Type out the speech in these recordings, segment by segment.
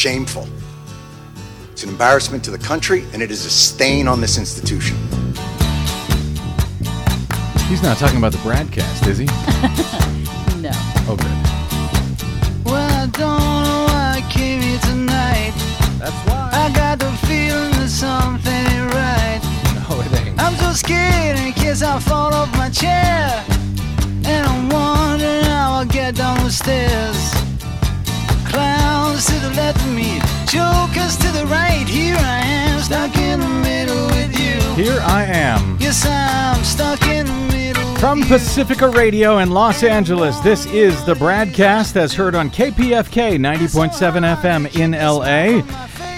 shameful. It's an embarrassment to the country, and it is a stain on this institution. He's not talking about the BradCast, is he? No. Oh, okay. Well, I don't know why I came here tonight. That's why. I got the feeling that something ain't right. No, it ain't. I'm so scared in case I fall off my chair. And I'm wondering how I'll get down the stairs. Clowns to the left of me, jokers to the right. Here I am, stuck in the middle with you. Here I am. Yes, I'm stuck in the middle. From. Pacifica Radio in Los Angeles, this is the BradCast as heard on KPFK 90.7 FM in LA.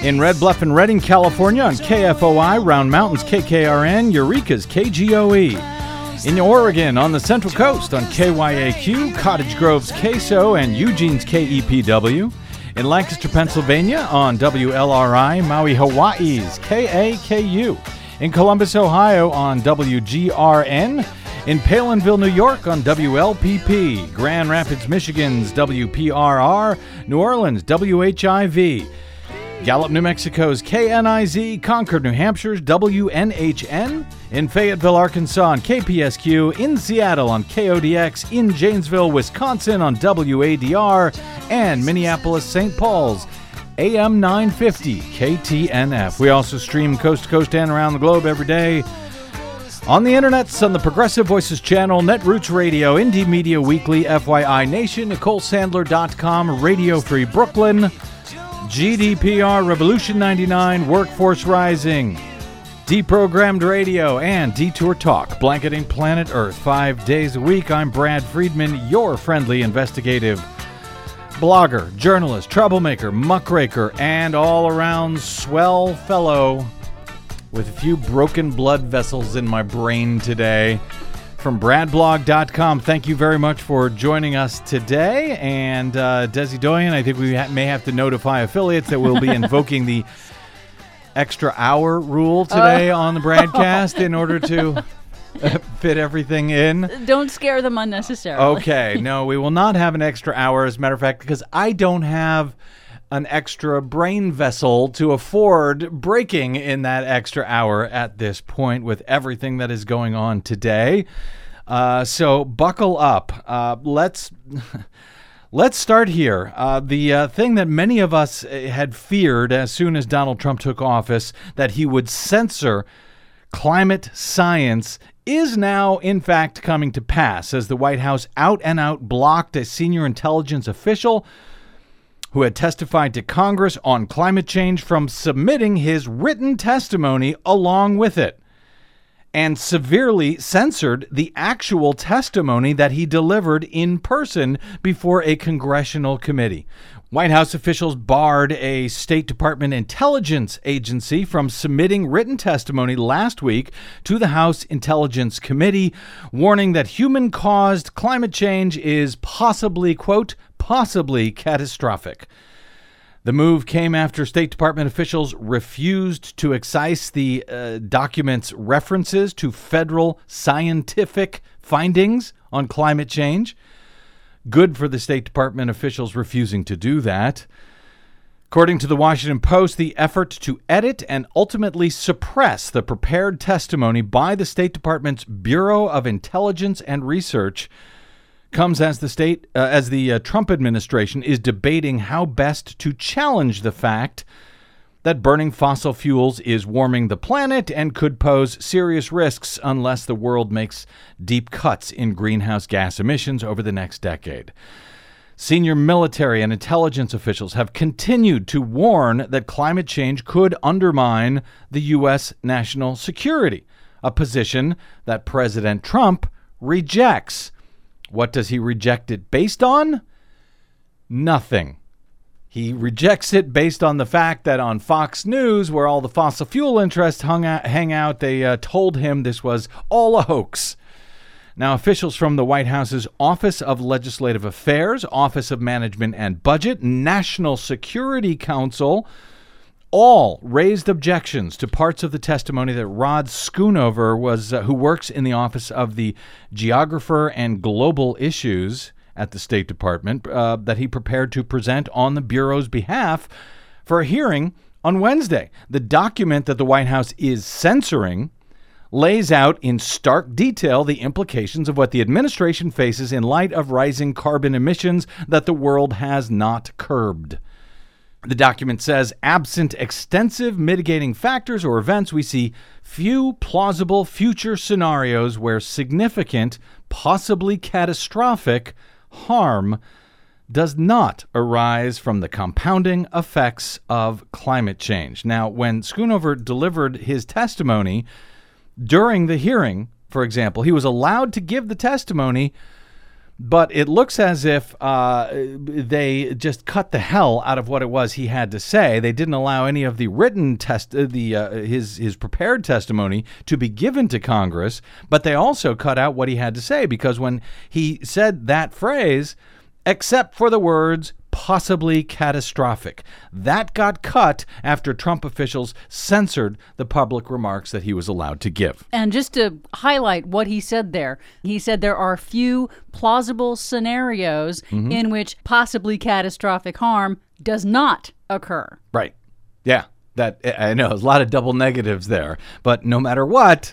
In Red Bluff and Redding, California on KFOI, Round Mountains KKRN, Eureka's KGOE. In Oregon on the Central Coast on KYAQ, Cottage Grove's KSO, and Eugene's KEPW. In Lancaster, Pennsylvania on WLRI, Maui, Hawaii's KAKU. In Columbus, Ohio on WGRN. In Palenville, New York on WLPP. Grand Rapids, Michigan's WPRR. New Orleans, WHIV. Gallup, New Mexico's KNIZ, Concord, New Hampshire's WNHN, in Fayetteville, Arkansas on KPSQ, in Seattle on KODX, in Janesville, Wisconsin on WADR, and Minneapolis, St. Paul's AM 950 KTNF. We also stream coast to coast and around the globe every day on the internets, on the Progressive Voices channel, Netroots Radio, Indie Media Weekly, FYI Nation, NicoleSandler.com, Radio Free Brooklyn, GDPR, Revolution 99, Workforce Rising, Deprogrammed Radio, and Detour Talk, blanketing planet Earth five days a week. I'm Brad Friedman, your friendly investigative blogger, journalist, troublemaker, muckraker, and all around swell fellow with a few broken blood vessels in my brain today. From bradblog.com, thank you very much for joining us today. And uh, Desi Doyen, I think we ha- may have to notify affiliates that we'll be invoking the extra hour rule today on the BradCast in order to uh, fit everything in. Don't scare them unnecessarily. Okay, no, we will not have an extra hour, as a matter of fact, because I don't have an extra brain vessel to afford breaking in that extra hour at this point with everything that is going on today. Uh, so buckle up. Uh, let's. Let's start here. Uh, the uh, thing that many of us uh, had feared as soon as Donald Trump took office that he would censor climate science is now, in fact, coming to pass as the White House out and out blocked a senior intelligence official who had testified to Congress on climate change from submitting his written testimony along with it and severely censored the actual testimony that he delivered in person before a congressional committee. White House officials barred a State Department intelligence agency from submitting written testimony last week to the House Intelligence Committee, warning that human caused climate change is possibly, quote, possibly catastrophic. The move came after State Department officials refused to excise the uh, document's references to federal scientific findings on climate change. Good for the State Department officials refusing to do that. According to the Washington Post, the effort to edit and ultimately suppress the prepared testimony by the State Department's Bureau of Intelligence and Research comes as the state uh, as the uh, Trump administration is debating how best to challenge the fact that burning fossil fuels is warming the planet and could pose serious risks unless the world makes deep cuts in greenhouse gas emissions over the next decade. Senior military and intelligence officials have continued to warn that climate change could undermine the U.S. national security, a position that President Trump rejects. What does he reject it based on? Nothing. He rejects it based on the fact that on Fox News, where all the fossil fuel interests hung out, hang out, they uh, told him this was all a hoax. Now, officials from the White House's Office of Legislative Affairs, Office of Management and Budget, National Security Council, all raised objections to parts of the testimony that Rod Schoonover was, uh, who works in the office of the Geographer and Global Issues at the State Department, uh, that he prepared to present on the bureau's behalf for a hearing on Wednesday. The document that the White House is censoring lays out in stark detail the implications of what the administration faces in light of rising carbon emissions that the world has not curbed. The document says, absent extensive mitigating factors or events, we see few plausible future scenarios where significant, possibly catastrophic, harm does not arise from the compounding effects of climate change. Now, when Schoonover delivered his testimony during the hearing, for example, he was allowed to give the testimony but it looks as if uh, they just cut the hell out of what it was he had to say. They didn't allow any of the written test, uh, the uh, his his prepared testimony to be given to Congress, but they also cut out what he had to say because when he said that phrase, except for the words possibly catastrophic. That got cut after Trump officials censored the public remarks that he was allowed to give. And just to highlight what he said there, he said there are few plausible scenarios Mm-hmm. in which possibly catastrophic harm does not occur. Right. Yeah. That I know a lot of double negatives there, but no matter what,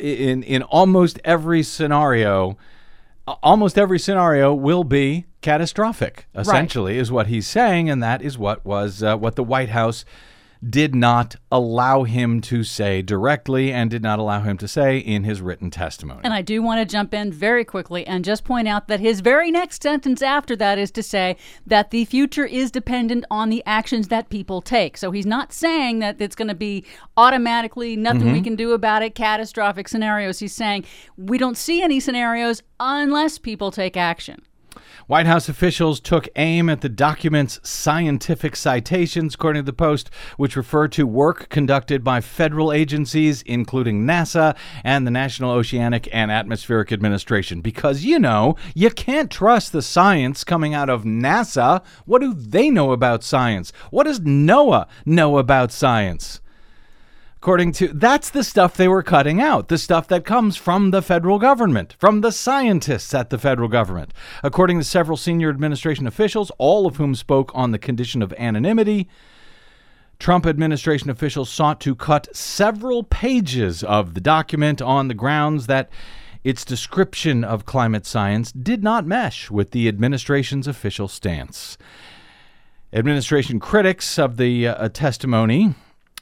in in almost every scenario, almost every scenario will be catastrophic. Essentially, is what he's saying, and that is what was uh, what the White House did not allow him to say directly, and did not allow him to say in his written testimony. And I do want to jump in very quickly and just point out that his very next sentence after that is to say that the future is dependent on the actions that people take. So he's not saying that it's going to be automatically nothing we mm-hmm. can do about it, catastrophic scenarios. He's saying we don't see any scenarios unless people take action. White House officials took aim at the document's scientific citations, according to the Post, which refer to work conducted by federal agencies, including NASA and the National Oceanic and Atmospheric Administration. Because, you know, you can't trust the science coming out of NASA. What do they know about science? What does NOAA know about science? According to that's the stuff they were cutting out, the stuff that comes from the federal government, from the scientists at the federal government. According to several senior administration officials, all of whom spoke on the condition of anonymity, Trump administration officials sought to cut several pages of the document on the grounds that its description of climate science did not mesh with the administration's official stance. Administration critics of the uh, testimony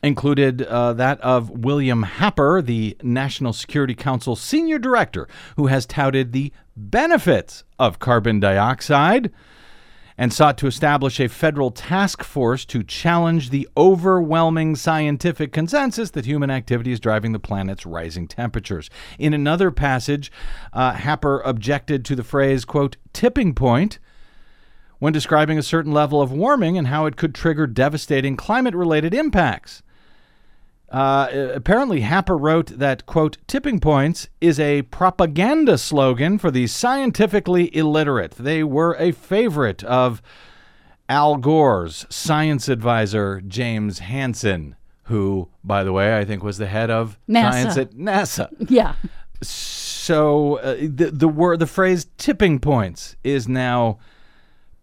included uh, that of William Happer, the National Security Council senior director, who has touted the benefits of carbon dioxide and sought to establish a federal task force to challenge the overwhelming scientific consensus that human activity is driving the planet's rising temperatures. In another passage, uh, Happer objected to the phrase, quote, tipping point when describing a certain level of warming and how it could trigger devastating climate related impacts. Uh, apparently, Happer wrote that, quote, tipping points is a propaganda slogan for the scientifically illiterate. They were a favorite of Al Gore's science advisor, James Hansen, who, by the way, I think was the head of NASA. science at NASA. Yeah. So uh, the the word the phrase tipping points is now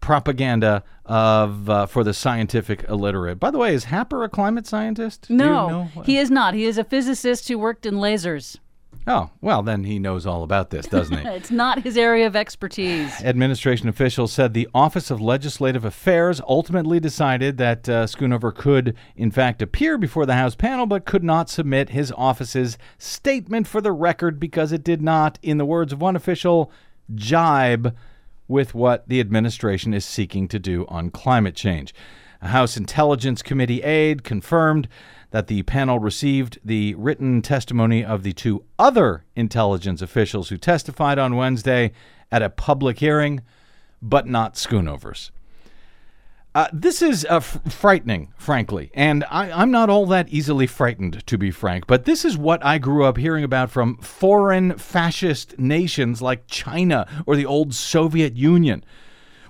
propaganda of uh, for the scientific illiterate. By the way, is Happer a climate scientist? Do you No, know? he is not. He is a physicist who worked in lasers. Oh, well, then he knows all about this, doesn't he? It's not his area of expertise. Administration officials said the Office of Legislative Affairs ultimately decided that uh, Schoonover could, in fact, appear before the House panel, but could not submit his office's statement for the record because it did not, in the words of one official, jibe with what the administration is seeking to do on climate change. A House Intelligence Committee aide confirmed that the panel received the written testimony of the two other intelligence officials who testified on Wednesday at a public hearing, but not Schoonover's. Uh, this is uh, f- frightening, frankly, and I, I'm not all that easily frightened, to be frank. But this is what I grew up hearing about from foreign fascist nations like China or the old Soviet Union.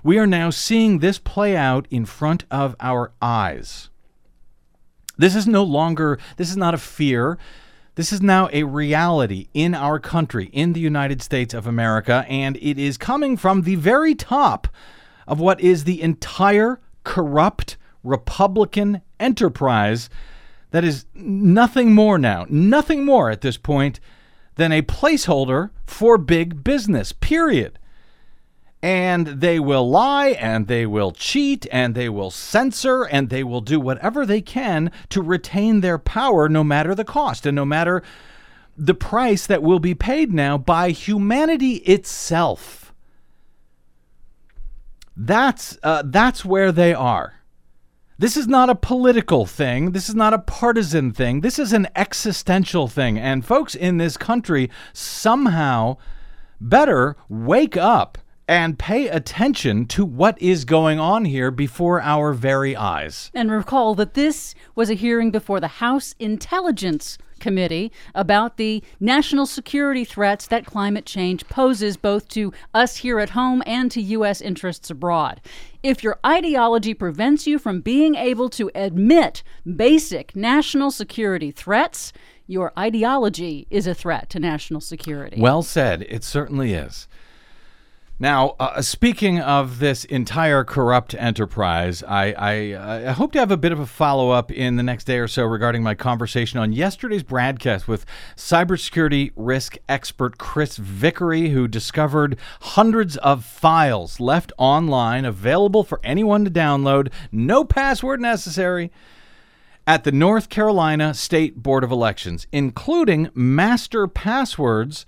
We are now seeing this play out in front of our eyes. This is no longer, this is not a fear. This is now a reality in our country, in the United States of America, and it is coming from the very top of what is the entire corrupt Republican enterprise that is nothing more now, nothing more at this point than a placeholder for big business, period. And they will lie and they will cheat and they will censor and they will do whatever they can to retain their power no matter the cost and no matter the price that will be paid now by humanity itself. That's uh, that's where they are. This is not a political thing. This is not a partisan thing. This is an existential thing. And folks in this country somehow better wake up and pay attention to what is going on here before our very eyes. And recall that this was a hearing before the House Intelligence Committee about the national security threats that climate change poses both to us here at home and to U.S. interests abroad. If your ideology prevents you from being able to admit basic national security threats, your ideology is a threat to national security. Well said. It certainly is. Now, uh, speaking of this entire corrupt enterprise, I, I, I hope to have a bit of a follow up in the next day or so regarding my conversation on yesterday's BradCast with cybersecurity risk expert Chris Vickery, who discovered hundreds of files left online available for anyone to download, no password necessary. At the North Carolina State Board of Elections, including master passwords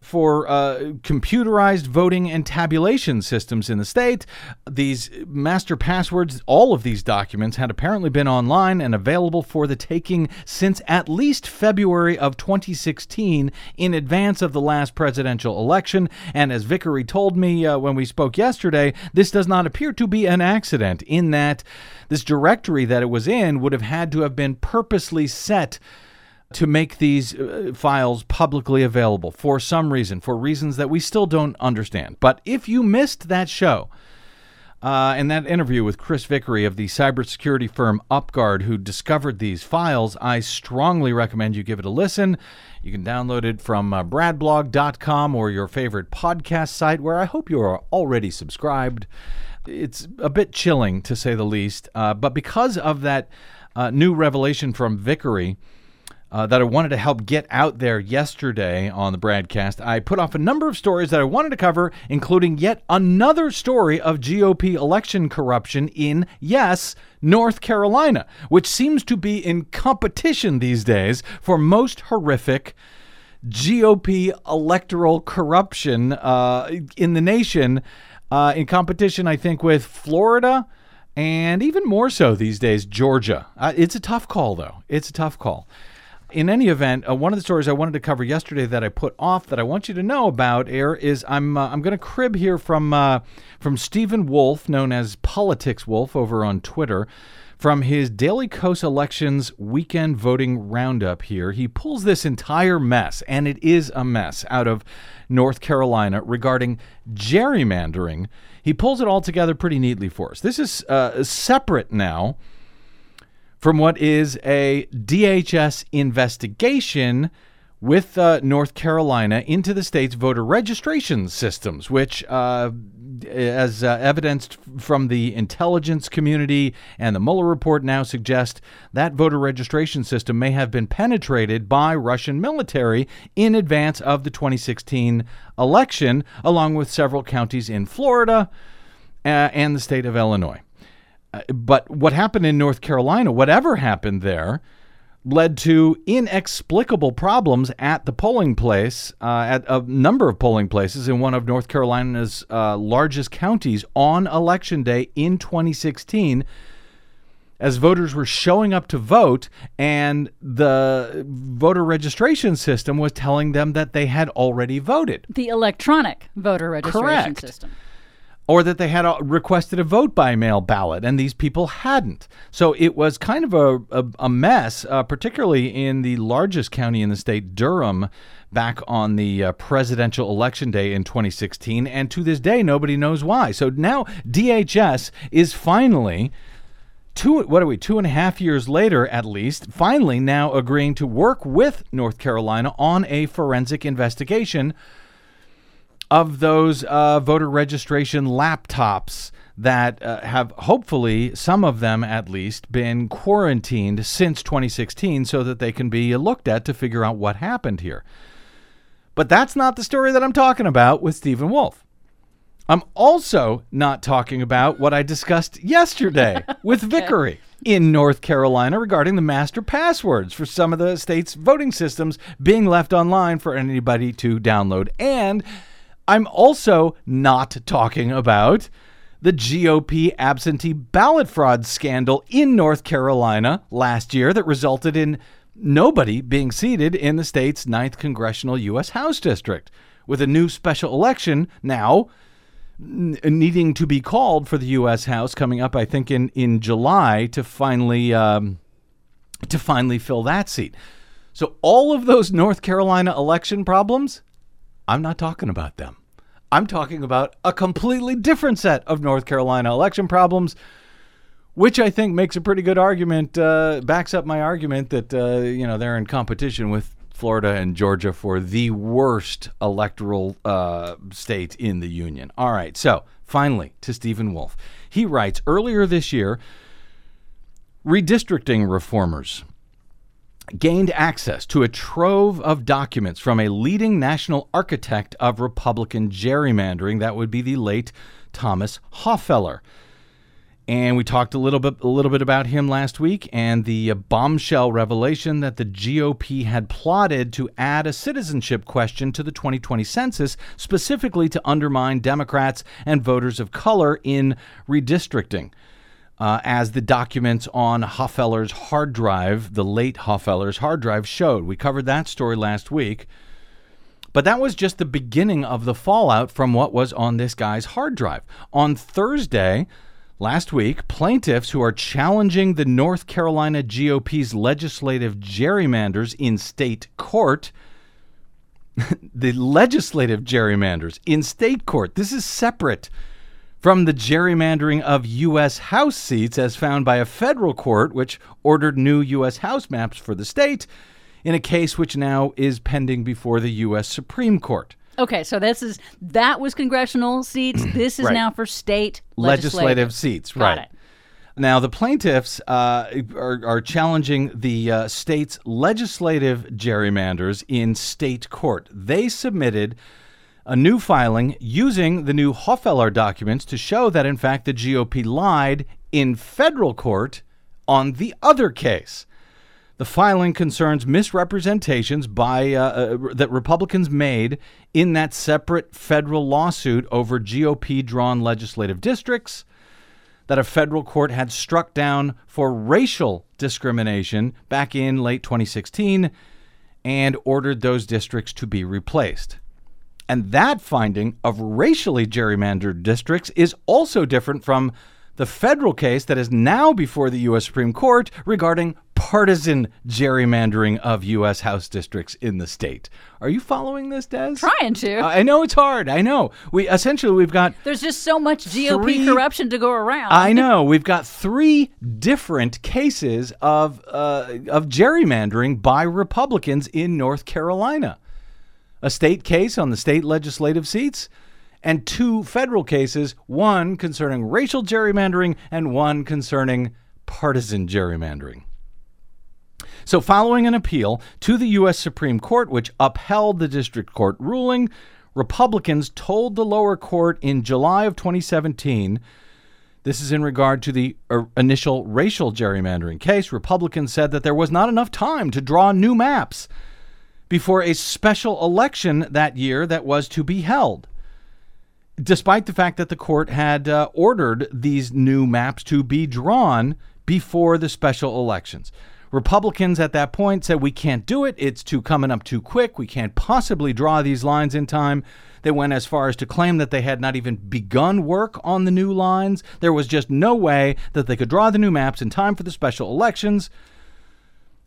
for uh, computerized voting and tabulation systems in the state. These master passwords, all of these documents had apparently been online and available for the taking since at least February of 2016 in advance of the last presidential election. And as Vickery told me uh, when we spoke yesterday, this does not appear to be an accident in that this directory that it was in would have had to have been purposely set to make these uh, files publicly available for some reason, for reasons that we still don't understand. But if you missed that show, uh, and that interview with Chris Vickery of the cybersecurity firm UpGuard, who discovered these files, I strongly recommend you give it a listen. You can download it from uh, bradblog.com or your favorite podcast site, where I hope you are already subscribed. It's a bit chilling, to say the least, uh, but because of that uh, new revelation from Vickery, uh, that I wanted to help get out there yesterday on the BradCast. I put off a number of stories that I wanted to cover, including yet another story of GOP election corruption in, yes, North Carolina, which seems to be in competition these days for most horrific. GOP electoral corruption uh, in the nation, uh, in competition, I think, with Florida and even more so these days, Georgia. Uh, it's a tough call, though. It's a tough call in any event, uh, one of the stories I wanted to cover yesterday that I put off that I want you to know about, Air, is I'm uh, I'm going to crib here from uh, from Stephen Wolf, known as Politics Wolf, over on Twitter. From his Daily Kos Elections weekend voting roundup here, he pulls this entire mess, and it is a mess, out of North Carolina regarding gerrymandering. He pulls it all together pretty neatly for us. This is uh, separate now from what is a DHS investigation with uh, North Carolina into the state's voter registration systems, which, uh, as uh, evidenced from the intelligence community and the Mueller report, now suggest that voter registration system may have been penetrated by Russian military in advance of the 2016 election, along with several counties in Florida uh, and the state of Illinois. Uh, but what happened in North Carolina, whatever happened there, led to inexplicable problems at the polling place, uh, at a number of polling places in one of North Carolina's uh, largest counties on election day in 2016. As voters were showing up to vote, and the voter registration system was telling them that they had already voted. The electronic voter registration Correct. system or that they had a, requested a vote by mail ballot and these people hadn't. So it was kind of a, a, a mess, uh, particularly in the largest county in the state, Durham, back on the uh, presidential election day in 2016. And to this day, nobody knows why. So now DHS is finally. Two, what are we, two and a half years later at least, finally now agreeing to work with North Carolina on a forensic investigation of those uh, voter registration laptops that uh, have hopefully, some of them at least, been quarantined since 2016 so that they can be looked at to figure out what happened here. But that's not the story that I'm talking about with Stephen Wolf. I'm also not talking about what I discussed yesterday with Vickery in North Carolina regarding the master passwords for some of the state's voting systems being left online for anybody to download. And I'm also not talking about the GOP absentee ballot fraud scandal in North Carolina last year that resulted in nobody being seated in the state's 9th congressional U.S. House district. With a new special election now n- needing to be called for the U.S. House coming up, I think in in July to finally um, to finally fill that seat. So all of those North Carolina election problems, I'm not talking about them. I'm talking about a completely different set of North Carolina election problems, which I think makes a pretty good argument, uh, backs up my argument that uh, you know they're in competition with Florida and Georgia for the worst electoral uh, state in the union. All right, so finally to Stephen Wolf. He writes earlier this year, redistricting reformers gained access to a trove of documents from a leading national architect of Republican gerrymandering. That would be the late Thomas Hofeller. And we talked a little bit a little bit about him last week and the bombshell revelation that the GOP had plotted to add a citizenship question to the 2020 census specifically to undermine Democrats and voters of color in redistricting. Uh, as the documents on Hofeller's hard drive, the late Hofeller's hard drive showed. We covered that story last week. But that was just the beginning of the fallout from what was on this guy's hard drive. On Thursday, last week, plaintiffs who are challenging the North Carolina GOP's legislative gerrymanders in state court, the legislative gerrymanders in state court, this is separate from the gerrymandering of U.S. House seats as found by a federal court, which ordered new U.S. House maps for the state in a case which now is pending before the U.S. Supreme Court. Okay, so this is that was congressional seats. This is Right. now for state legislative, legislative, seats, Got right? it. Now, the plaintiffs uh, are, are challenging the uh, state's legislative gerrymanders in state court. They submitted a new filing using the new Hofeller documents to show that, in fact, the GOP lied in federal court on the other case. The filing concerns misrepresentations by uh, uh, that Republicans made in that separate federal lawsuit over GOP-drawn legislative districts that a federal court had struck down for racial discrimination back in late 2016 and ordered those districts to be replaced. And that finding of racially gerrymandered districts is also different from the federal case that is now before the U.S. Supreme Court regarding partisan gerrymandering of U.S. House districts in the state. Are you following this, Des? Trying to. I know it's hard. I know. We essentially we've got There's just so much GOP Three- corruption to go around. I know we've got three different cases of uh, of gerrymandering by Republicans in North Carolina. A state case on the state legislative seats, and two federal cases, one concerning racial gerrymandering and one concerning partisan gerrymandering. So, following an appeal to the U.S. Supreme Court, which upheld the district court ruling, Republicans told the lower court in July of 2017 this is in regard to the uh, initial racial gerrymandering case. Republicans said that there was not enough time to draw new maps before a special election that year that was to be held. Despite the fact that the court had uh, ordered these new maps to be drawn before the special elections. Republicans at that point said, We can't do it. It's too coming up too quick. We can't possibly draw these lines in time. They went as far as to claim that they had not even begun work on the new lines. There was just no way that they could draw the new maps in time for the special elections.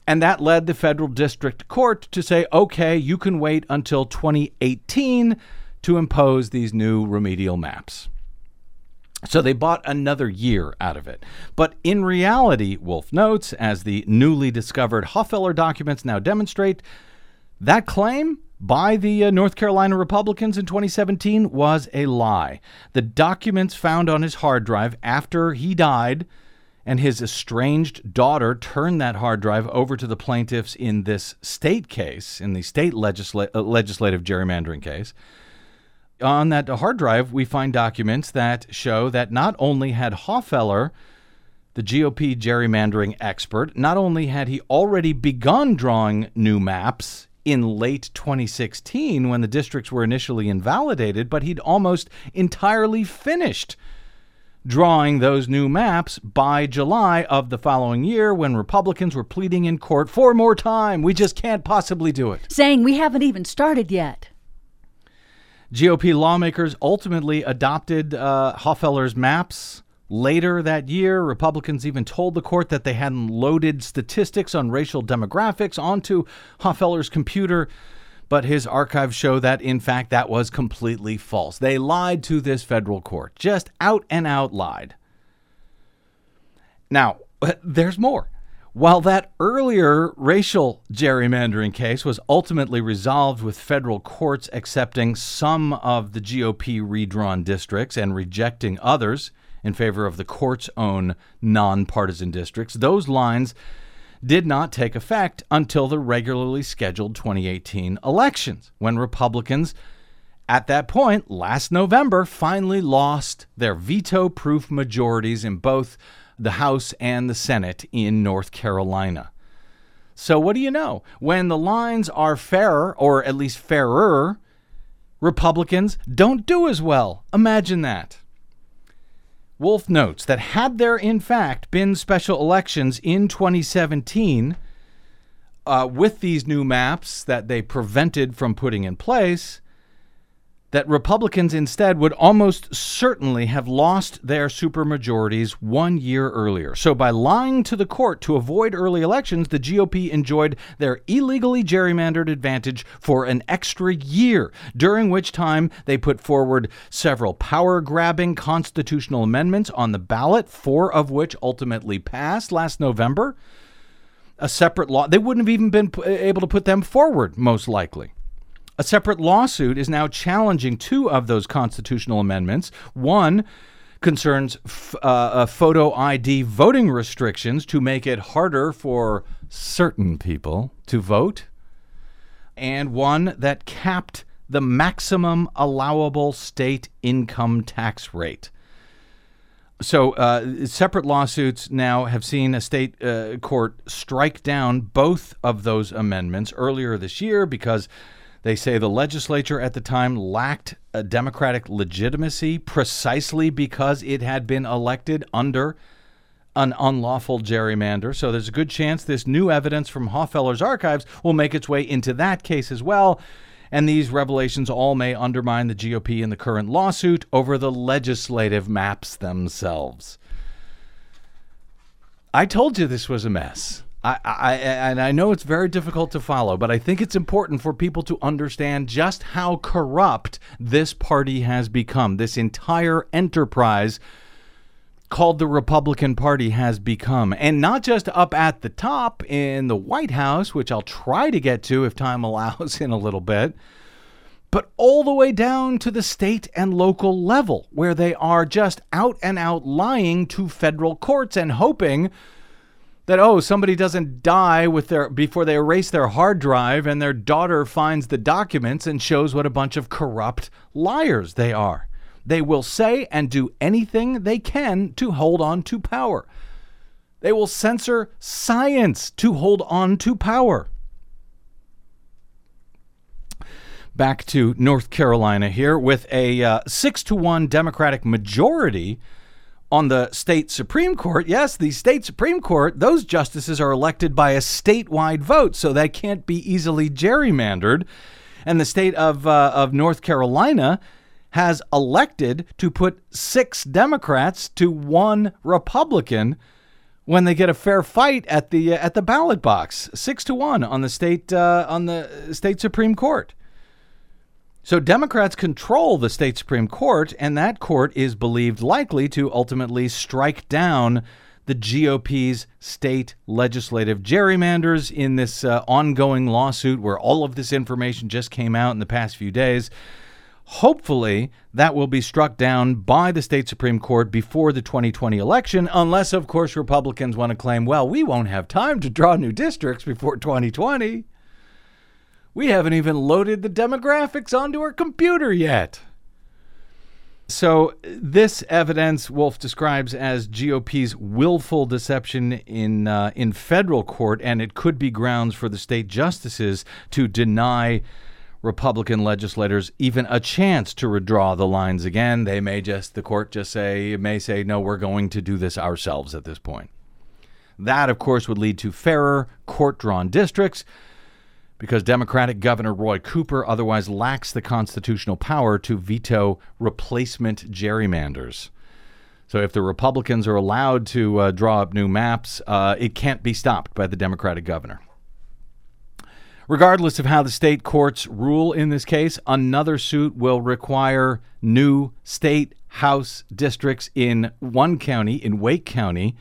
And that led the federal district court to say, okay, you can wait until 2018 to impose these new remedial maps. So they bought another year out of it. But in reality, Wolf notes, as the newly discovered Hofeller documents now demonstrate, that claim by the uh, North Carolina Republicans in 2017 was a lie. The documents found on his hard drive after he died and his estranged daughter turned that hard drive over to the plaintiffs in this state case, in the state legisla- uh, legislative gerrymandering case. On that hard drive, we find documents that show that not only had Hofeller, the GOP gerrymandering expert, not only had he already begun drawing new maps in late 2016 when the districts were initially invalidated, but he'd almost entirely finished drawing those new maps by July of the following year when Republicans were pleading in court for more time. We just can't possibly do it. Saying we haven't even started yet. GOP lawmakers ultimately adopted uh, Hofeller's maps. Later that year, Republicans even told the court that they hadn't loaded statistics on racial demographics onto Hofeller's computer but his archives show that, in fact, that was completely false. They lied to this federal court, just out and out lied. Now, there's more. While that earlier racial gerrymandering case was ultimately resolved with federal courts accepting some of the GOP redrawn districts and rejecting others in favor of the court's own nonpartisan districts, those lines did not take effect until the regularly scheduled 2018 elections, when Republicans at that point, last November, finally lost their veto proof majorities in both the House and the Senate in North Carolina. So, what do you know? When the lines are fairer, or at least fairer, Republicans don't do as well. Imagine that. Wolf notes that had there in fact been special elections in 2017 uh, with these new maps that they prevented from putting in place, that Republicans instead would almost certainly have lost their supermajorities one year earlier. So, by lying to the court to avoid early elections, the GOP enjoyed their illegally gerrymandered advantage for an extra year, during which time they put forward several power grabbing constitutional amendments on the ballot, four of which ultimately passed last November. A separate law, they wouldn't have even been able to put them forward, most likely. A separate lawsuit is now challenging two of those constitutional amendments. One concerns f- uh, photo ID voting restrictions to make it harder for certain people to vote, and one that capped the maximum allowable state income tax rate. So, uh, separate lawsuits now have seen a state uh, court strike down both of those amendments earlier this year because they say the legislature at the time lacked a democratic legitimacy precisely because it had been elected under an unlawful gerrymander. So there's a good chance this new evidence from Hofeller's archives will make its way into that case as well. And these revelations all may undermine the GOP in the current lawsuit over the legislative maps themselves. I told you this was a mess. I, I, and I know it's very difficult to follow, but I think it's important for people to understand just how corrupt this party has become. This entire enterprise called the Republican Party has become. And not just up at the top in the White House, which I'll try to get to if time allows in a little bit, but all the way down to the state and local level, where they are just out and out lying to federal courts and hoping that oh somebody doesn't die with their before they erase their hard drive and their daughter finds the documents and shows what a bunch of corrupt liars they are. They will say and do anything they can to hold on to power. They will censor science to hold on to power. Back to north carolina here with a uh, 6 to 1 democratic majority on the state Supreme Court, yes, the state Supreme Court, those justices are elected by a statewide vote, so that can't be easily gerrymandered. And the state of, uh, of North Carolina has elected to put six Democrats to one Republican when they get a fair fight at the uh, at the ballot box, six to one on the state uh, on the state Supreme Court. So Democrats control the state Supreme Court, and that court is believed likely to ultimately strike down the GOP's state legislative gerrymanders in this uh, ongoing lawsuit where all of this information just came out in the past few days. Hopefully, that will be struck down by the state Supreme Court before the 2020 election, unless, of course, Republicans want to claim, well, we won't have time to draw new districts before 2020. We haven't even loaded the demographics onto our computer yet. So, this evidence Wolf describes as GOP's willful deception in uh, in federal court, and it could be grounds for the state justices to deny Republican legislators even a chance to redraw the lines again. They may just the court just say may say no, we're going to do this ourselves at this point. That, of course, would lead to fairer court drawn districts because Democratic Governor Roy Cooper otherwise lacks the constitutional power to veto replacement gerrymanders. So if the Republicans are allowed to uh, draw up new maps, uh, it can't be stopped by the Democratic governor. Regardless of how the state courts rule in this case, another suit will require new state house districts in one county, in Wake County,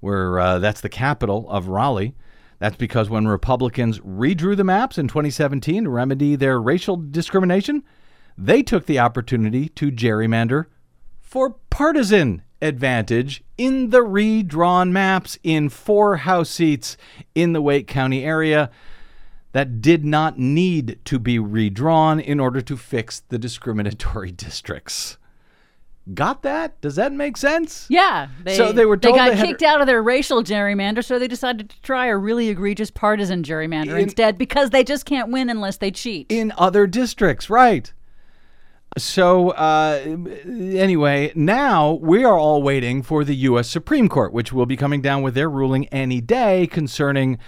where uh, that's the capital of Raleigh. That's because when Republicans redrew the maps in 2017 to remedy their racial discrimination, they took the opportunity to gerrymander for partisan advantage in the redrawn maps in four House seats in the Wake County area that did not need to be redrawn in order to fix the discriminatory districts. Got that? Does that make sense? Yeah. They, So they were they got they kicked out of their racial gerrymander, so they decided to try a really egregious partisan gerrymander In- instead because they just can't win unless they cheat. in other districts, right? So, uh, anyway, now we are all waiting for the U.S. Supreme Court, which will be coming down with their ruling any day concerning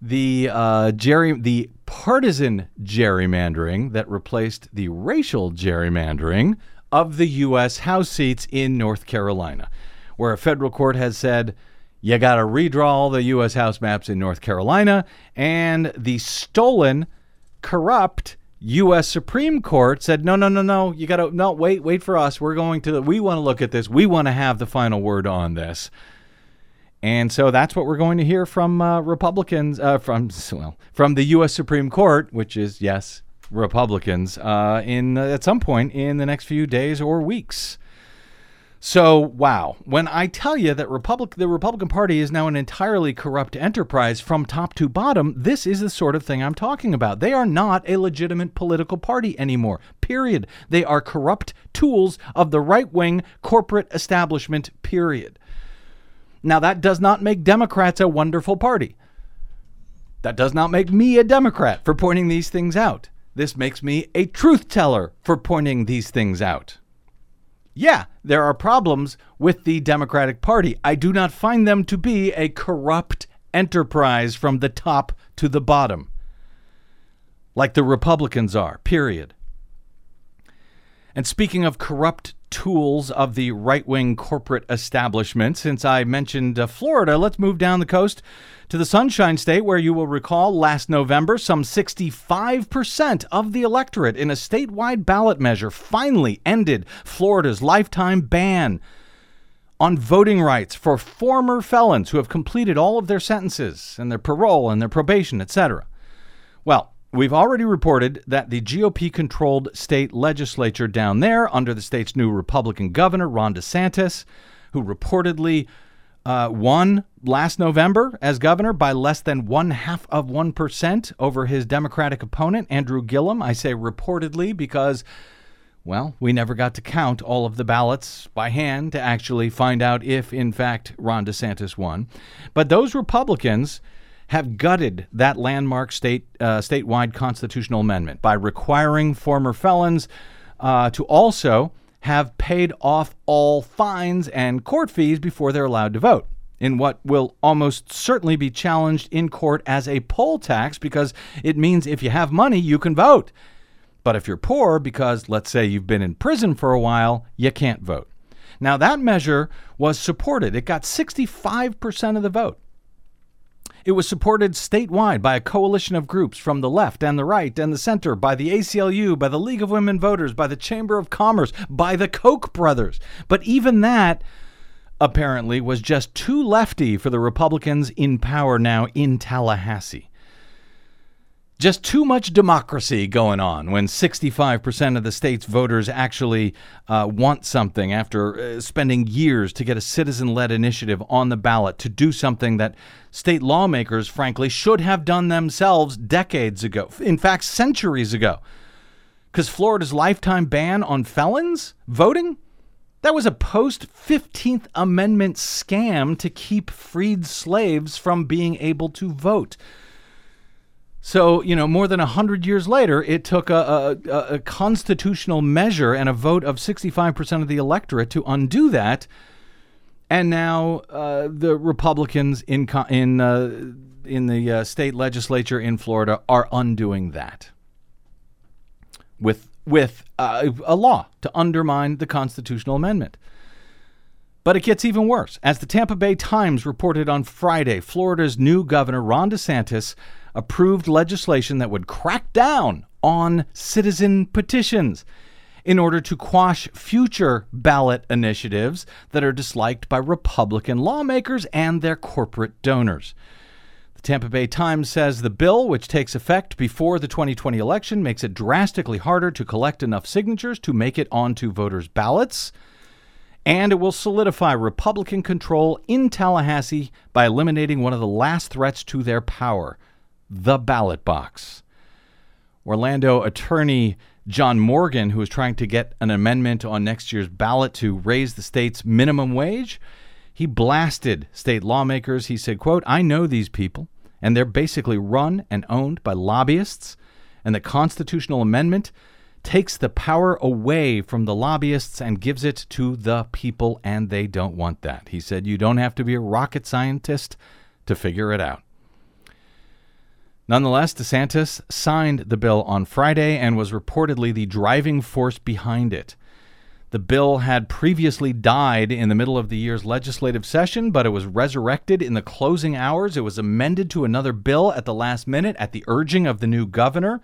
the uh, gerry, the partisan gerrymandering that replaced the racial gerrymandering of the U.S. House seats in North Carolina, where a federal court has said you got to redraw all the U.S. House maps in North Carolina, and the stolen, corrupt U.S. Supreme Court said, no, no, no, no, you got to, no, wait, wait for us. We're going to, we want to look at this. We want to have the final word on this. And so that's what we're going to hear from uh, Republicans, uh, from well, from the U.S. Supreme Court, which is yes, Republicans, uh, in uh, at some point in the next few days or weeks. So wow, when I tell you that Republic, the Republican Party is now an entirely corrupt enterprise from top to bottom, this is the sort of thing I'm talking about. They are not a legitimate political party anymore. Period. They are corrupt tools of the right-wing corporate establishment. Period. Now, that does not make Democrats a wonderful party. That does not make me a Democrat for pointing these things out. This makes me a truth teller for pointing these things out. Yeah, there are problems with the Democratic Party. I do not find them to be a corrupt enterprise from the top to the bottom, like the Republicans are, period. And speaking of corrupt tools of the right wing corporate establishment, since I mentioned uh, Florida, let's move down the coast to the Sunshine State, where you will recall last November, some 65% of the electorate in a statewide ballot measure finally ended Florida's lifetime ban on voting rights for former felons who have completed all of their sentences and their parole and their probation, etc. Well, we've already reported that the GOP controlled state legislature down there, under the state's new Republican governor, Ron DeSantis, who reportedly uh, won last November as governor by less than one half of 1% over his Democratic opponent, Andrew Gillum. I say reportedly because. Well, we never got to count all of the ballots by hand to actually find out if, in fact, Ron DeSantis won. But those Republicans have gutted that landmark state uh, statewide constitutional amendment by requiring former felons uh, to also have paid off all fines and court fees before they're allowed to vote. In what will almost certainly be challenged in court as a poll tax because it means if you have money, you can vote. But if you're poor, because let's say you've been in prison for a while, you can't vote. Now, that measure was supported. It got 65% of the vote. It was supported statewide by a coalition of groups from the left and the right and the center, by the ACLU, by the League of Women Voters, by the Chamber of Commerce, by the Koch brothers. But even that apparently, was just too lefty for the Republicans in power now in Tallahassee. Just too much democracy going on when 65% of the state's voters actually uh, want something after uh, spending years to get a citizen led initiative on the ballot to do something that state lawmakers, frankly, should have done themselves decades ago. In fact, centuries ago. Because Florida's lifetime ban on felons voting? That was a post 15th Amendment scam to keep freed slaves from being able to vote. So, you know, more than 100 years later, it took a, a, a, constitutional measure and a vote of 65% of the electorate to undo that. And now uh, the Republicans in, in, uh, in the uh, state legislature in Florida are undoing that with, with uh, a law to undermine the constitutional amendment. But it gets even worse. As the Tampa Bay Times reported on Friday, Florida's new governor, Ron DeSantis, approved legislation that would crack down on citizen petitions in order to quash future ballot initiatives that are disliked by Republican lawmakers and their corporate donors. The Tampa Bay Times says the bill, which takes effect before the 2020 election, makes it drastically harder to collect enough signatures to make it onto voters' ballots. And it will solidify Republican control in Tallahassee by eliminating one of the last threats to their power the ballot box. Orlando attorney John Morgan, who is trying to get an amendment on next year's ballot to raise the state's minimum wage, he blasted state lawmakers. He said, quote, I know these people, and they're basically run and owned by lobbyists, and the constitutional amendment takes the power away from the lobbyists and gives it to the people, and they don't want that. He said, You don't have to be a rocket scientist to figure it out. Nonetheless, DeSantis signed the bill on Friday and was reportedly the driving force behind it. The bill had previously died in the middle of the year's legislative session, but it was resurrected in the closing hours. It was amended to another bill at the last minute at the urging of the new governor.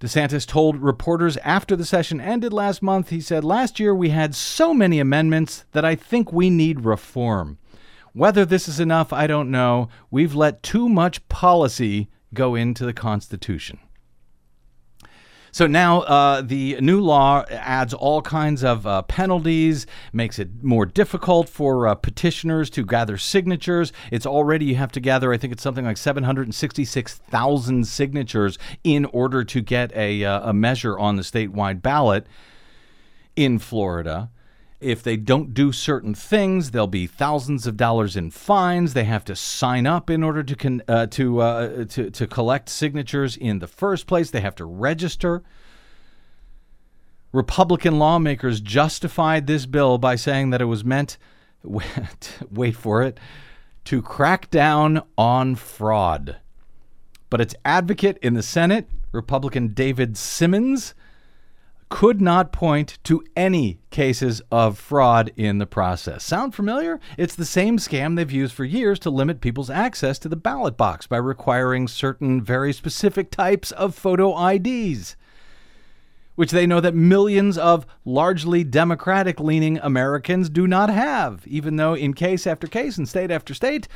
DeSantis told reporters after the session ended last month, he said, Last year we had so many amendments that I think we need reform. Whether this is enough, I don't know. We've let too much policy go into the Constitution. So now uh, the new law adds all kinds of uh, penalties, makes it more difficult for uh, petitioners to gather signatures. It's already, you have to gather, I think it's something like 766,000 signatures in order to get a, uh, a measure on the statewide ballot in Florida. If they don't do certain things, there'll be thousands of dollars in fines. They have to sign up in order to con- uh, to, uh, to to collect signatures in the first place. They have to register. Republican lawmakers justified this bill by saying that it was meant, wait for it, to crack down on fraud. But its advocate in the Senate, Republican David Simmons, could not point to any cases of fraud in the process. Sound familiar? It's the same scam they've used for years to limit people's access to the ballot box by requiring certain very specific types of photo IDs, which they know that millions of largely Democratic leaning Americans do not have, even though in case after case and state after state,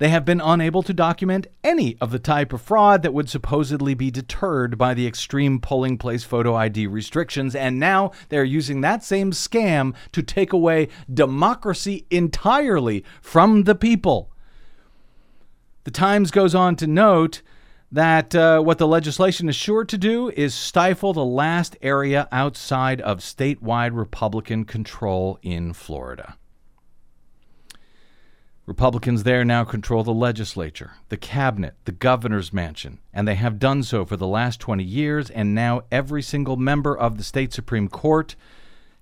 they have been unable to document any of the type of fraud that would supposedly be deterred by the extreme polling place photo ID restrictions, and now they're using that same scam to take away democracy entirely from the people. The Times goes on to note that uh, what the legislation is sure to do is stifle the last area outside of statewide Republican control in Florida. Republicans there now control the legislature, the cabinet, the governor's mansion, and they have done so for the last 20 years, and now every single member of the state Supreme Court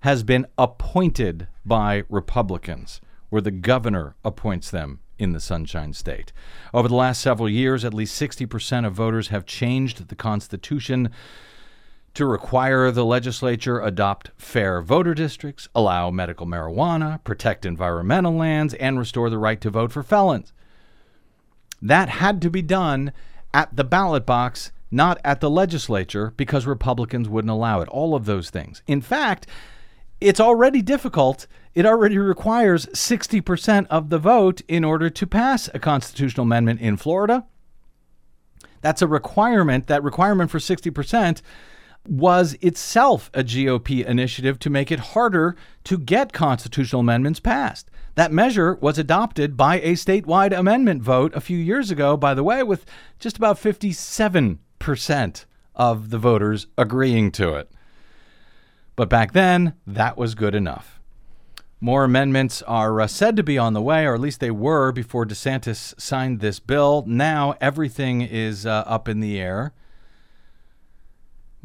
has been appointed by Republicans, where the governor appoints them in the Sunshine State. Over the last several years, at least 60% of voters have changed the Constitution to require the legislature adopt fair voter districts, allow medical marijuana, protect environmental lands, and restore the right to vote for felons. That had to be done at the ballot box, not at the legislature, because Republicans wouldn't allow it. All of those things. In fact, it's already difficult it already requires 60% of the vote in order to pass a constitutional amendment in Florida. That's a requirement. That requirement for 60% was itself a GOP initiative to make it harder to get constitutional amendments passed. That measure was adopted by a statewide amendment vote a few years ago, by the way, with just about 57% of the voters agreeing to it. But back then, that was good enough. More amendments are uh, said to be on the way, or at least they were before DeSantis signed this bill. Now everything is uh, up in the air.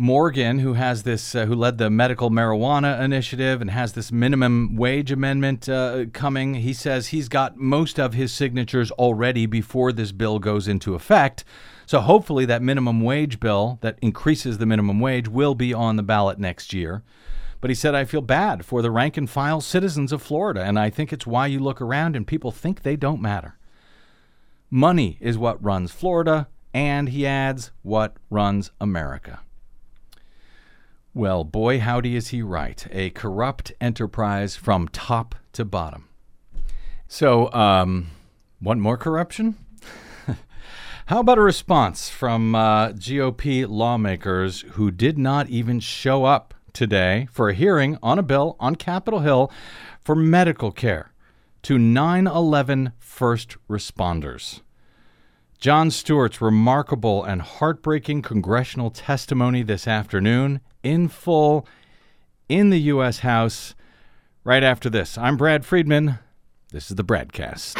Morgan, who has this, uh, who led the medical marijuana initiative and has this minimum wage amendment uh, coming, he says he's got most of his signatures already before this bill goes into effect. So hopefully, that minimum wage bill that increases the minimum wage will be on the ballot next year. But he said, I feel bad for the rank and file citizens of Florida, and I think it's why you look around and people think they don't matter. Money is what runs Florida, and he adds, what runs America. Well, boy, howdy is he right. A corrupt enterprise from top to bottom. So, um, want more corruption? How about a response from uh, GOP lawmakers who did not even show up today for a hearing on a bill on Capitol Hill for medical care to 9 11 first responders? Jon Stewart's remarkable and heartbreaking congressional testimony this afternoon in full in the U.S. House right after this. I'm Brad Friedman. This is the BradCast.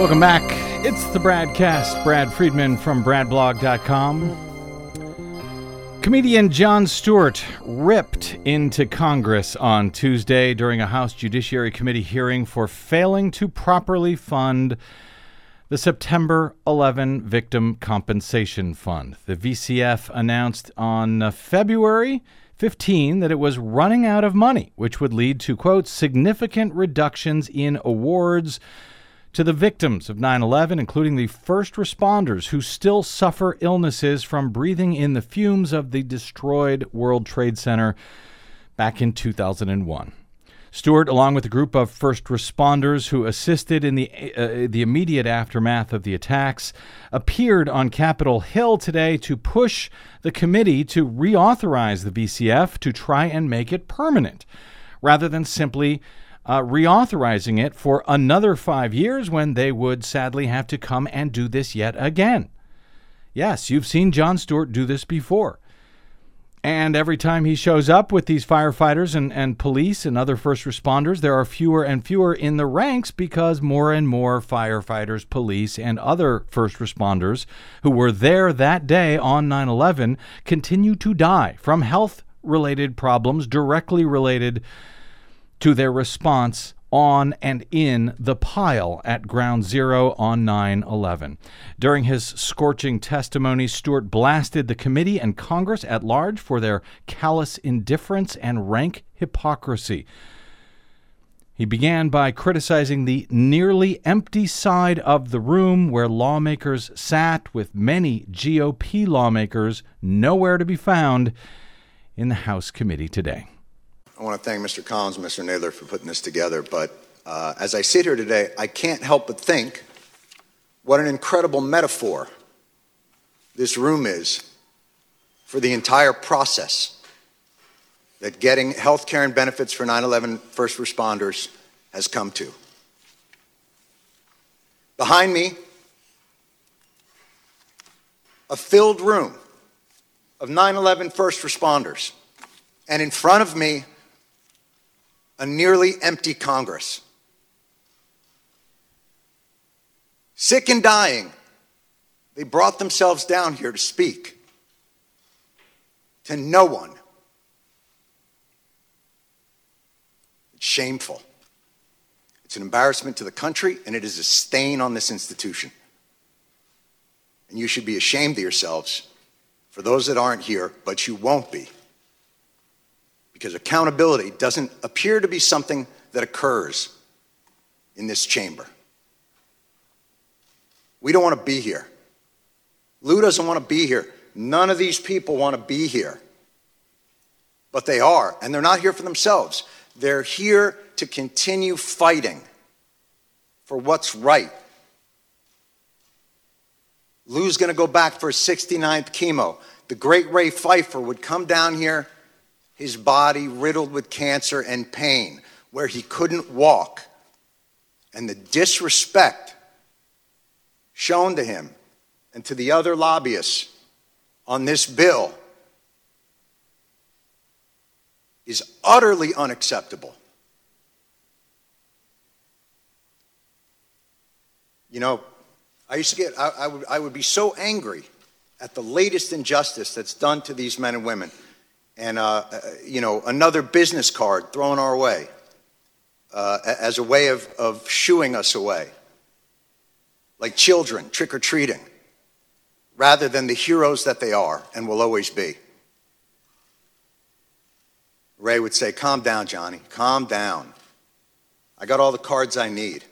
Welcome back. It's the BradCast. Brad Friedman from BradBlog.com. Comedian Jon Stewart ripped into Congress on Tuesday during a House Judiciary Committee hearing for failing to properly fund the September 11 Victim Compensation Fund. The VCF announced on uh, February 15 that it was running out of money, which would lead to, quote, significant reductions in awards to the victims of 9 11, including the first responders who still suffer illnesses from breathing in the fumes of the destroyed World Trade Center back in 2001. Stewart, along with a group of first responders who assisted in the, uh, the immediate aftermath of the attacks, appeared on Capitol Hill today to push the committee to reauthorize the VCF to try and make it permanent, rather than simply uh, reauthorizing it for another five years when they would sadly have to come and do this yet again. Yes, you've seen Jon Stewart do this before. And every time he shows up with these firefighters and, and police and other first responders, there are fewer and fewer in the ranks because more and more firefighters, police, and other first responders who were there that day on 9 11 continue to die from health related problems directly related to their response on and in the pile at Ground Zero on 9 11. During his scorching testimony, Stewart blasted the committee and Congress at large for their callous indifference and rank hypocrisy. He began by criticizing the nearly empty side of the room where lawmakers sat, with many GOP lawmakers nowhere to be found in the House committee today. I want to thank Mr. Collins and Mr. Nadler for putting this together, but uh, as I sit here today, I can't help but think what an incredible metaphor this room is for the entire process that getting health care and benefits for 9 11 first responders has come to. Behind me, a filled room of 9 11 first responders, and in front of me, a nearly empty Congress. Sick and dying, they brought themselves down here to speak to no one. It's shameful. It's an embarrassment to the country, and it is a stain on this institution. And you should be ashamed of yourselves for those that aren't here, but you won't be. Because accountability doesn't appear to be something that occurs in this chamber. We don't want to be here. Lou doesn't want to be here. None of these people want to be here. But they are, and they're not here for themselves. They're here to continue fighting for what's right. Lou's going to go back for his 69th chemo. The great Ray Pfeiffer would come down here, his body riddled with cancer and pain, where he couldn't walk. And the disrespect shown to him and to the other lobbyists on this bill is utterly unacceptable. You know, I used to get, I, I, would, I would be so angry at the latest injustice that's done to these men and women. And, uh, uh, you know, another business card thrown our way uh, as a way of, of shooing us away. Like children trick or treating, rather than the heroes that they are and will always be. Ray would say, Calm down, Johnny, calm down. I got all the cards I need.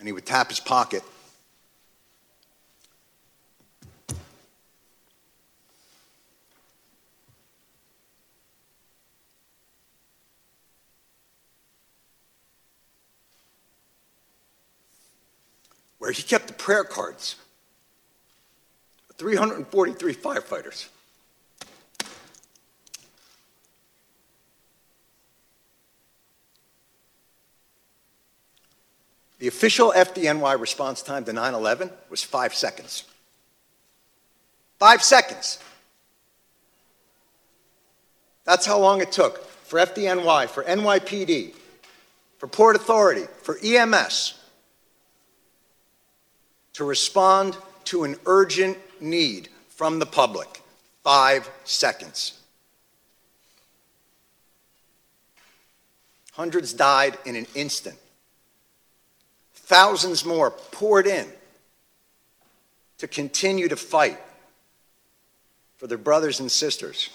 And he would tap his pocket. Where he kept the prayer cards. 343 firefighters. The official FDNY response time to 9 11 was five seconds. Five seconds. That's how long it took for FDNY, for NYPD, for Port Authority, for EMS to respond to an urgent need from the public. Five seconds. Hundreds died in an instant. Thousands more poured in to continue to fight for their brothers and sisters.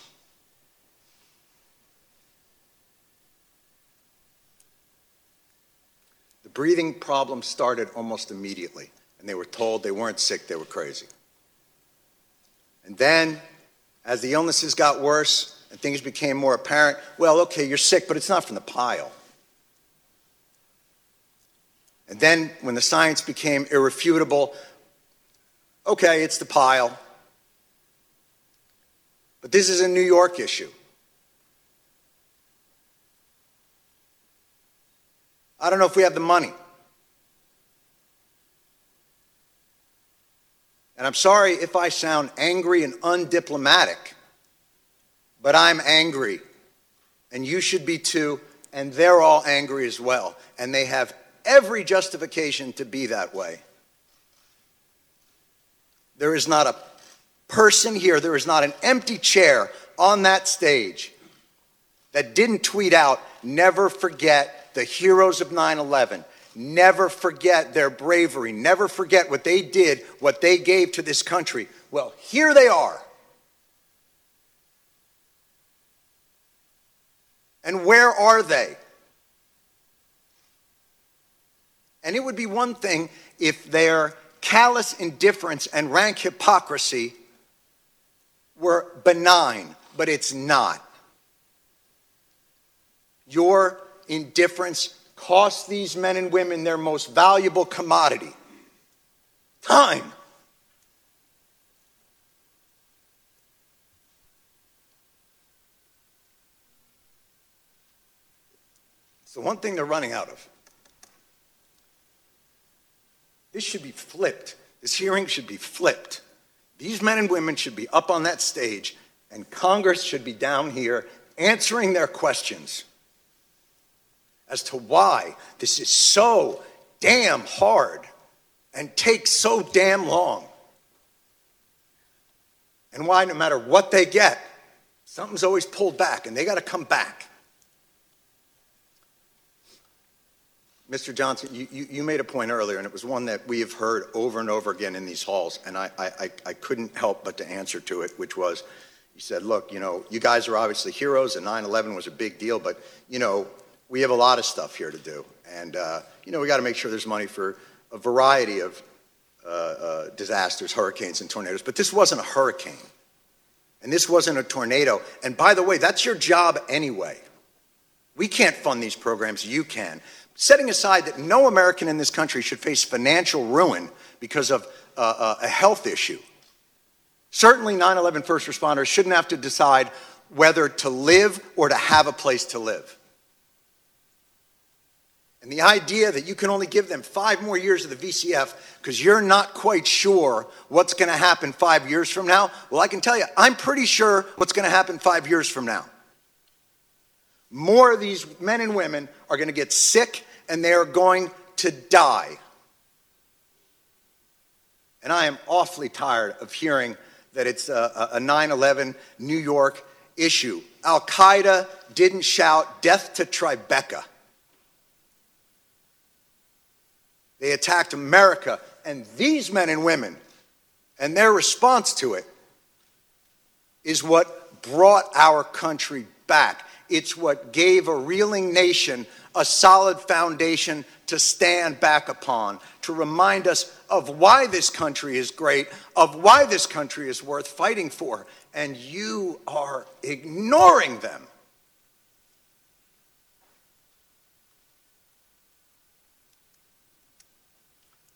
The breathing problem started almost immediately, and they were told they weren't sick, they were crazy. And then, as the illnesses got worse and things became more apparent, well, okay, you're sick, but it's not from the pile. And then when the science became irrefutable, okay, it's the pile. But this is a New York issue. I don't know if we have the money. And I'm sorry if I sound angry and undiplomatic, but I'm angry. And you should be too. And they're all angry as well. And they have every justification to be that way. There is not a person here, there is not an empty chair on that stage that didn't tweet out, never forget the heroes of 9 11. Never forget their bravery. Never forget what they did, what they gave to this country. Well, here they are. And where are they? And it would be one thing if their callous indifference and rank hypocrisy were benign, but it's not. Your indifference costs these men and women their most valuable commodity time. It's the one thing they're running out of. This should be flipped. This hearing should be flipped. These men and women should be up on that stage And Congress should be down here answering their questions as to why this is so damn hard and takes so damn long. And why, no matter what they get, something's always pulled back and they got to come back. Mr. Johnson, you, you, you, made a point earlier, and it was one that we have heard over and over again in these halls, and I, I, I couldn't help but to answer to it, which was you said, look, you know, you guys are obviously heroes, and 9 11 was a big deal, but, you know, we have a lot of stuff here to do. And, uh, you know, we got to make sure there's money for a variety of uh, uh, disasters, hurricanes, and tornadoes. But this wasn't a hurricane. And this wasn't a tornado. And by the way, that's your job anyway. We can't fund these programs, you can. Setting aside that no American in this country should face financial ruin because of uh, uh a health issue. Certainly, 9 11 first responders shouldn't have to decide whether to live or to have a place to live. And the idea that you can only give them five more years of the VCF because you're not quite sure what's going to happen five years from now, well, I can tell you, I'm pretty sure what's going to happen five years from now. More of these men and women are going to get sick and they are going to die. And I am awfully tired of hearing that it's a 9 11 New York issue. Al Qaeda didn't shout death to Tribeca. They attacked America and these men and women, and their response to it is what brought our country back. It's what gave a reeling nation a solid foundation to stand back upon, to remind us of why this country is great, of why this country is worth fighting for. And you are ignoring them.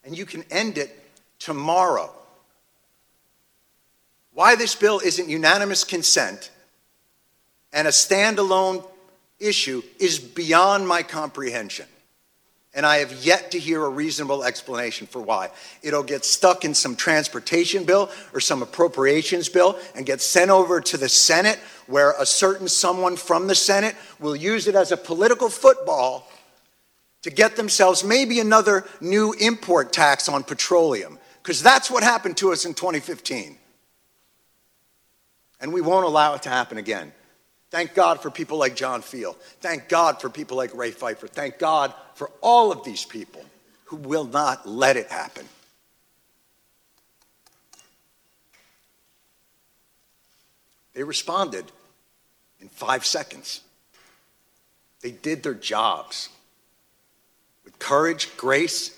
And you can end it tomorrow. Why this bill isn't unanimous consent and a standalone issue is beyond my comprehension. And I have yet to hear a reasonable explanation for why. It'll get stuck in some transportation bill or some appropriations bill and get sent over to the Senate, where a certain someone from the Senate will use it as a political football to get themselves maybe another new import tax on petroleum, because that's what happened to us in 2015. And we won't allow it to happen again. Thank God for people like John Feal. Thank God for people like Ray Pfeiffer. Thank God for all of these people who will not let it happen. They responded in five seconds. They did their jobs with courage, grace,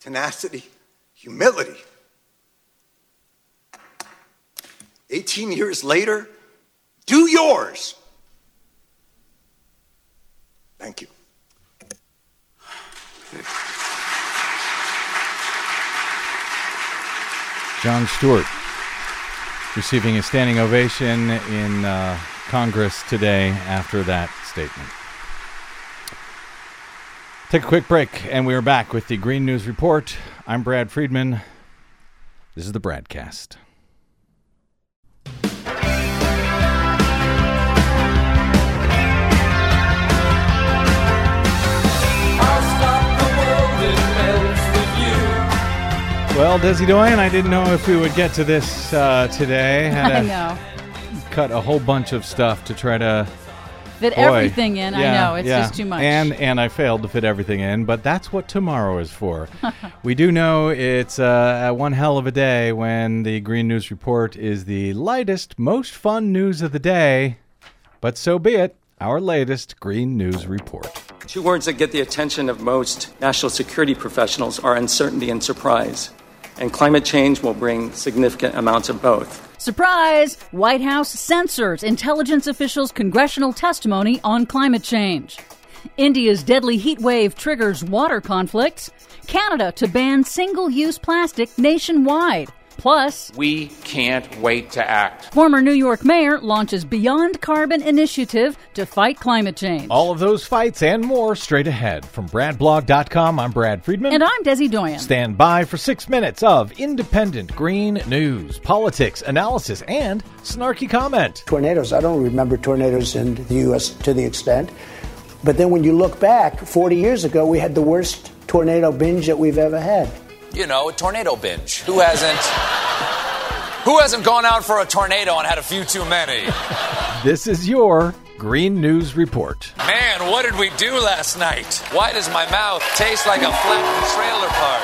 tenacity, humility. 18 years later, do yours. Thank you. Jon Stewart receiving a standing ovation in uh, Congress today after that statement. Take a quick break, and we are back with the Green News Report. I'm Brad Friedman. This is the BradCast. Well, Desi Doyen, I didn't know if we would get to this uh, today. Had I know. Cut a whole bunch of stuff to try to fit Boy, everything in. Yeah, I know it's yeah. just too much. And and I failed to fit everything in, but that's what tomorrow is for. we do know it's uh, one hell of a day when the Green News Report is the lightest, most fun news of the day. But so be it. Our latest Green News Report. Two words that get the attention of most national security professionals are uncertainty and surprise. And climate change will bring significant amounts of both. Surprise! White House censors intelligence officials' congressional testimony on climate change. India's deadly heat wave triggers water conflicts. Canada to ban single use plastic nationwide. Plus, We can't wait to act. former New York mayor launches Beyond Carbon initiative to fight climate change. All of those fights and more straight ahead. From BradBlog.com, I'm Brad Friedman. and I'm Desi Doyen. Stand by for six minutes of independent green news, politics, analysis, and snarky comment. tornadoes. I don't remember tornadoes in the U.S. to the extent. But then when you look back, 40 years ago, we had the worst tornado binge that we've ever had. You know, a tornado binge. Who hasn't? Who hasn't gone out for a tornado and had a few too many? This is your Green News Report. Man, what did we do last night? Why does my mouth taste like a flattened trailer park?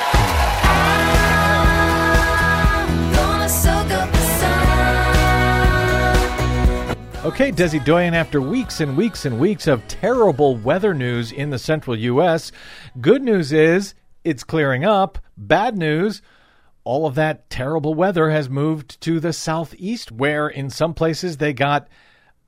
Okay, Desi Doyen, after weeks and weeks and weeks of terrible weather news in the central U.S., good news is it's clearing up. Bad news, all of that terrible weather has moved to the southeast, where in some places they got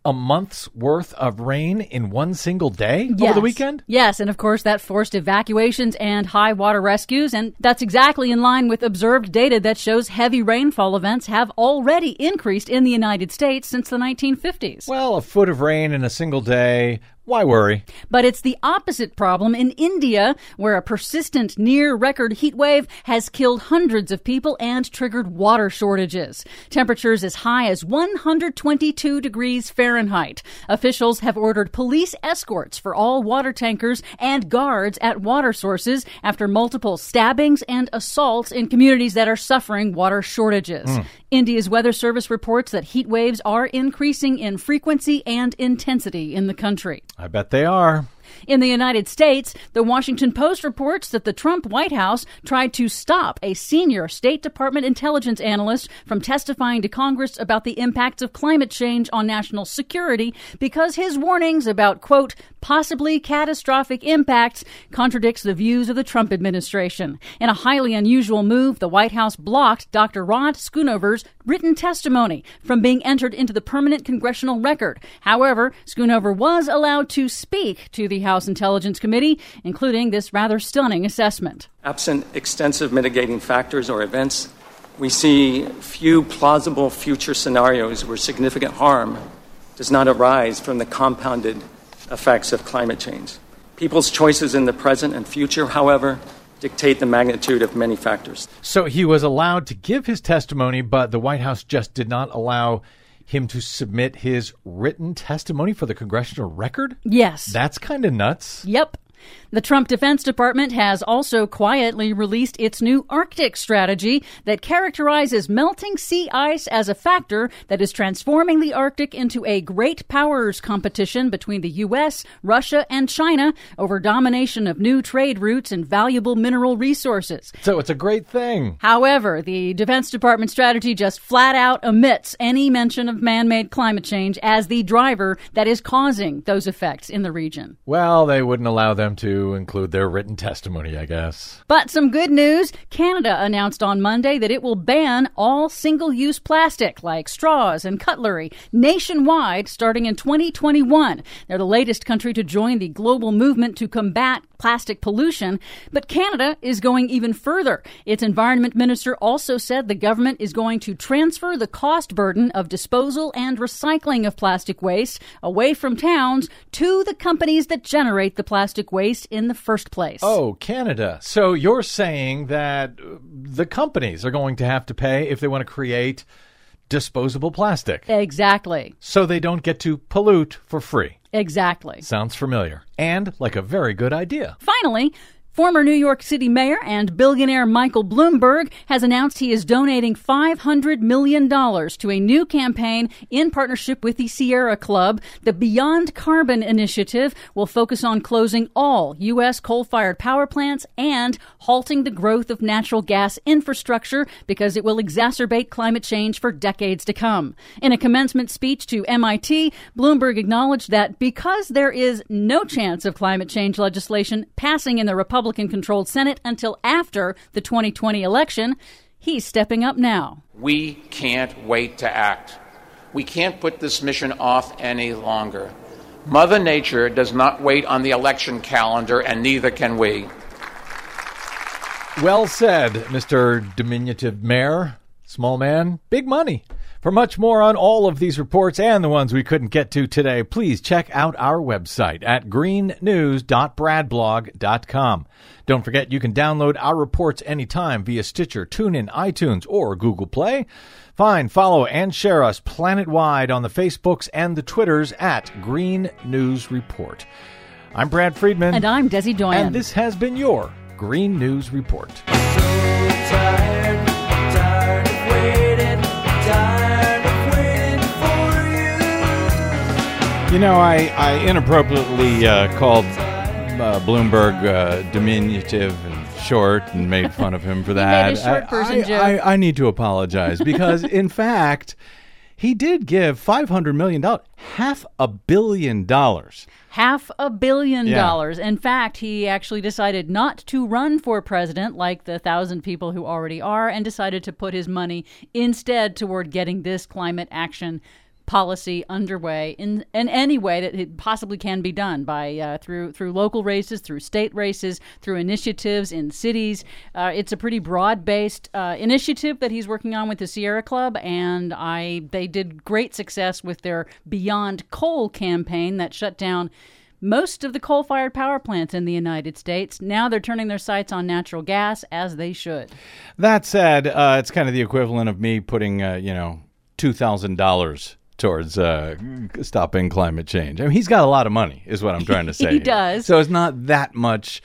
a month's worth of rain in one single day over the weekend. Yes, and of course that forced evacuations and high water rescues, and that's exactly in line with observed data that shows heavy rainfall events have already increased in the United States since the 1950s. Well, a foot of rain in a single day. Why worry? But it's the opposite problem in India, where a persistent near record heat wave has killed hundreds of people and triggered water shortages. Temperatures as high as 122 degrees Fahrenheit. Officials have ordered police escorts for all water tankers and guards at water sources after multiple stabbings and assaults in communities that are suffering water shortages. Hmm. India's weather service reports that heat waves are increasing in frequency and intensity in the country. I bet they are. In the United States, the Washington Post reports that the Trump White House tried to stop a senior State Department intelligence analyst from testifying to Congress about the impacts of climate change on national security because his warnings about, quote, possibly catastrophic impacts contradicts the views of the Trump administration. In a highly unusual move, the White House blocked Dr. Rod Schoonover's written testimony from being entered into the permanent congressional record. However, Schoonover was allowed to speak to the House Intelligence Committee, including this rather stunning assessment. Absent extensive mitigating factors or events, we see few plausible future scenarios where significant harm does not arise from the compounded effects of climate change. People's choices in the present and future, however, dictate the magnitude of many factors. So he was allowed to give his testimony, but the White House just did not allow him to submit his written testimony for the congressional record? Yes. That's kind of nuts. Yep. The Trump Defense Department has also quietly released its new Arctic strategy that characterizes melting sea ice as a factor that is transforming the Arctic into a great powers competition between the U.S., Russia, and China over domination of new trade routes and valuable mineral resources. So it's a great thing. However, the Defense Department strategy just flat out omits any mention of man made climate change as the driver that is causing those effects in the region. Well, they wouldn't allow them to include their written testimony, I guess. But some good news Canada announced on Monday that it will ban all single use plastic like straws and cutlery nationwide starting in 2021. They're the latest country to join the global movement to combat plastic pollution. But Canada is going even further. Its environment minister also said the government is going to transfer the cost burden of disposal and recycling of plastic waste away from towns to the companies that generate the plastic waste in the first place. Oh, Canada. So you're saying that the companies are going to have to pay if they want to create disposable plastic. Exactly. So they don't get to pollute for free. Exactly. Sounds familiar. And like a very good idea. Finally, former New York City mayor and billionaire Michael Bloomberg has announced he is donating $500 million to a new campaign in partnership with the Sierra Club. The Beyond Carbon initiative will focus on closing all U.S. coal fired power plants and halting the growth of natural gas infrastructure because it will exacerbate climate change for decades to come. In a commencement speech to MIT, Bloomberg acknowledged that because there is no chance of climate change legislation passing in the Republican controlled Senate until after the 2020 election, he's stepping up now. We can't wait to act. We can't put this mission off any longer. Mother Nature does not wait on the election calendar, and neither can we. Well said, Mr. Diminutive Mayor. Small man, big money. For much more on all of these reports and the ones we couldn't get to today, please check out our website at greennews.bradblog.com. Don't forget you can download our reports anytime via Stitcher, TuneIn, iTunes, or Google Play. Find, follow, and share us planet-wide on the Facebooks and the Twitters at Green News Report. I'm Brad Friedman. And I'm Desi Doyen. And this has been your Green News Report. You know, I, I inappropriately uh, called uh, Bloomberg uh, diminutive and short and made fun of him for that. made a short I- person I, joke. I, I need to apologize because, in fact, he did give $500 million, half a billion dollars. half a billion Yeah. dollars. In fact, he actually decided not to run for president like the thousand people who already are and decided to put his money instead toward getting this climate action policy underway in, in any way that it possibly can be done by uh, through through local races, through state races, through initiatives in cities. Uh, it's a pretty broad-based uh, initiative that he's working on with the Sierra Club, and I they did great success with their Beyond Coal campaign that shut down most of the coal fired power plants in the United States. Now they're turning their sights on natural gas, as they should. That said, uh, it's kind of the equivalent of me putting, uh, you know, two thousand dollars towards uh, stopping climate change. I mean, he's got a lot of money, is what I'm trying to say. He does. So it's not that much.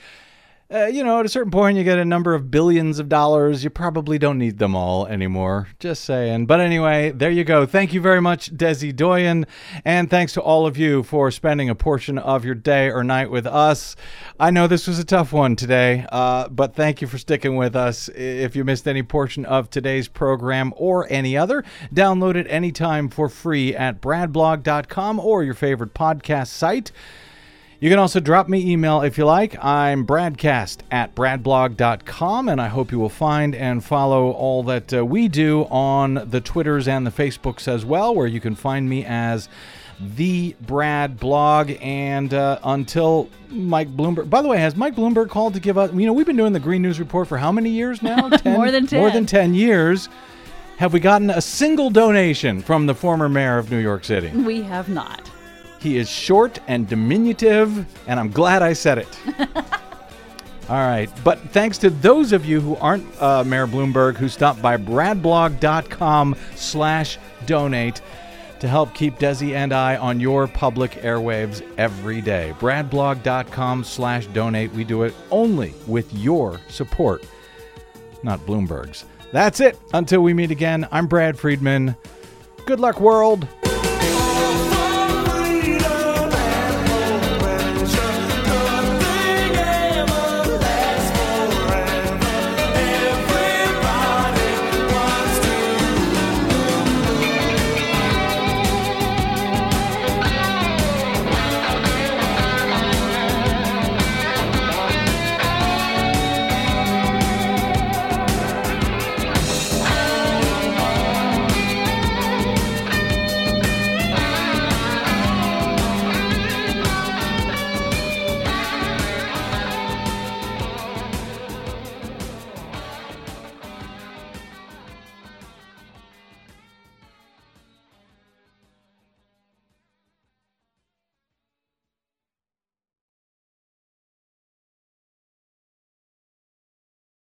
Uh, you know, at a certain point, you get a number of billions of dollars. You probably don't need them all anymore. Just saying. But anyway, there you go. Thank you very much, Desi Doyen. And thanks to all of you for spending a portion of your day or night with us. I know this was a tough one today, uh, but thank you for sticking with us. If you missed any portion of today's program or any other, download it anytime for free at bradblog.com or your favorite podcast site. You can also drop me email if you like. I'm bradcast at bradblog.com, and I hope you will find and follow all that uh, we do on the Twitters and the Facebooks as well, where you can find me as the Brad blog. And uh, until Mike Bloomberg, by the way, has Mike Bloomberg called to give us? You know, we've been doing the Green News Report for how many years now? 10? More than ten. More than 10 years. Have we gotten a single donation from the former mayor of New York City? We have not. He is short and diminutive, and I'm glad I said it. All right. But thanks to those of you who aren't uh, Mayor Bloomberg who stopped by bradblog.com slash donate to help keep Desi and I on your public airwaves every day. bradblog.com slash donate. We do it only with your support, not Bloomberg's. That's it. Until we meet again, I'm Brad Friedman. Good luck, world.